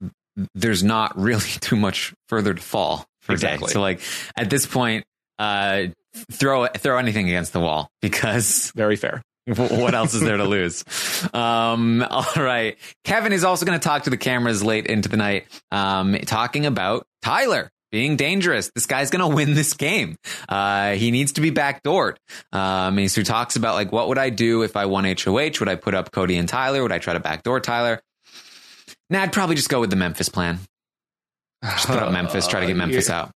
there's not really too much further to fall for Exactly. Day. So like at this point, uh, throw throw anything against the wall because Very fair. what else is there to lose? Um, all right, Kevin is also going to talk to the cameras late into the night, um, talking about Tyler. Being dangerous. This guy's going to win this game. Uh, he needs to be backdoored. Um, and so he talks about like, what would I do if I won HOH? Would I put up Cody and Tyler? Would I try to backdoor Tyler? Nah, I'd probably just go with the Memphis plan. Just put up Memphis, try to get Memphis out.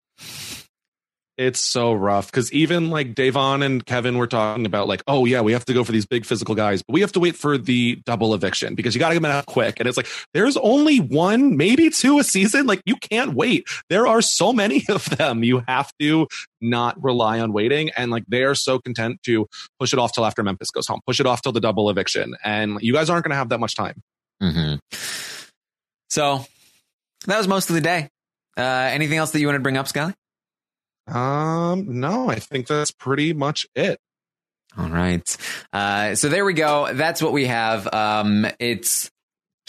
It's so rough because even like Da'Vonne and Kevin were talking about like, oh yeah, we have to go for these big physical guys, but we have to wait for the double eviction because you got to get them out quick. And it's like there's only one, maybe two a season. Like you can't wait. There are so many of them. You have to not rely on waiting. And like they are so content to push it off till after Memphis goes home, push it off till the double eviction, and you guys aren't going to have that much time. hmm So that was most of the day. Uh, anything else that you want to bring up, Scully? Um, no, I think that's pretty much it. All right. Uh, so there we go. That's what we have. Um, it's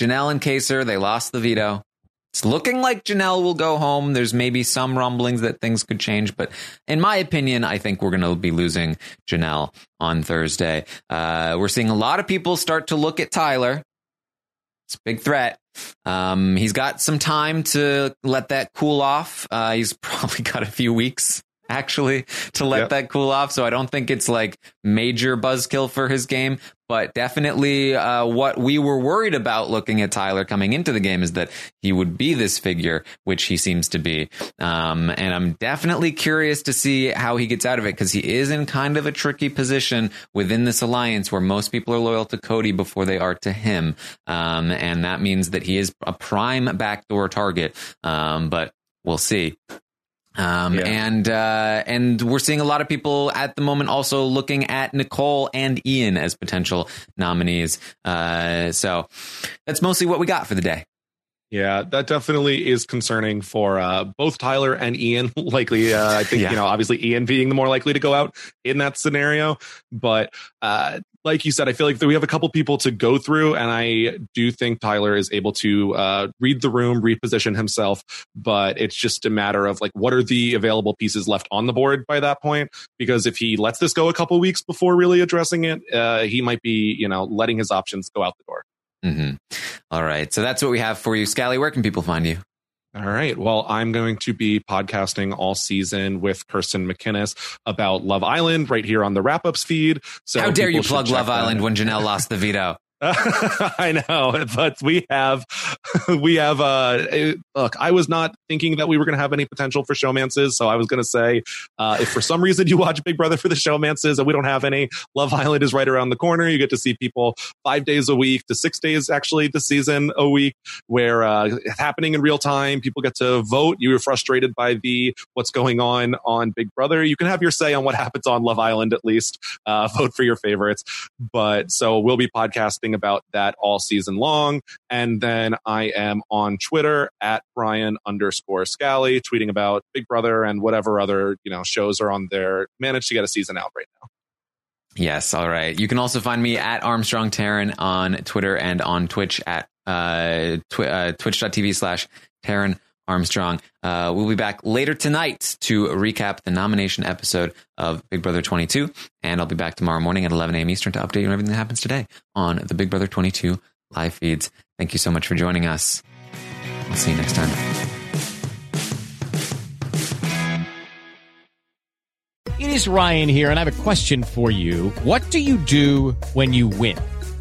Janelle and Kaysar. They lost the veto. It's looking like Janelle will go home. There's maybe some rumblings that things could change, but in my opinion, I think we're going to be losing Janelle on Thursday. Uh, we're seeing a lot of people start to look at Tyler. It's a big threat. Um, he's got some time to let that cool off. Uh, he's probably got a few weeks actually to let Yep. that cool off. So I don't think it's like major buzzkill for his game, but definitely uh, what we were worried about looking at Tyler coming into the game is that he would be this figure, which he seems to be. Um, and I'm definitely curious to see how he gets out of it because he is in kind of a tricky position within this alliance where most people are loyal to Cody before they are to him. Um, and that means that he is a prime backdoor target. Um, but we'll see. Um, Yeah. and, uh, and we're seeing a lot of people at the moment also looking at Nicole and Ian as potential nominees. Uh, so that's mostly what we got for the day. Yeah, that definitely is concerning for uh, both Tyler and Ian. Likely, uh, I think Yeah. you know, obviously Ian being the more likely to go out in that scenario. But uh, like you said, I feel like we have a couple people to go through, and I do think Tyler is able to uh, read the room, reposition himself. But it's just a matter of like, what are the available pieces left on the board by that point? Because if he lets this go a couple weeks before really addressing it, uh, he might be, you know, letting his options go out the door. Mm-hmm. All right. So that's what we have for you. Scally, where can people find you? All right. Well, I'm going to be podcasting all season with Kirsten McInnes about Love Island right here on the wrap ups feed. So How dare you plug Love that Island when Janelle lost the veto? I know, but we have, we have, uh, eh, look, I was not thinking that we were going to have any potential for showmances. So I was going to say, uh, if for some reason you watch Big Brother for the showmances and we don't have any, Love Island is right around the corner. You get to see people five days a week to six days actually this season a week where, uh, it's happening in real time. People get to vote. You're frustrated by the, what's going on on Big Brother. You can have your say on what happens on Love Island at least, uh, vote for your favorites. But so we'll be podcasting about that all season long. And then I am on Twitter at Brian underscore Scally, tweeting about Big Brother and whatever other, you know, shows are on there. Managed to get a season out right now. Yes. All right. You can also find me at Armstrong Taran on Twitter and on Twitch at uh, twi- uh, twitch.tv slash Taran Armstrong. Uh, we'll be back later tonight to recap the nomination episode of Big Brother 22. And I'll be back tomorrow morning at 11 a.m. Eastern to update you on everything that happens today on the Big Brother 22 live feeds. Thank you so much for joining us. I'll see you next time. It is Ryan here, and I have a question for you. What do you do when you win?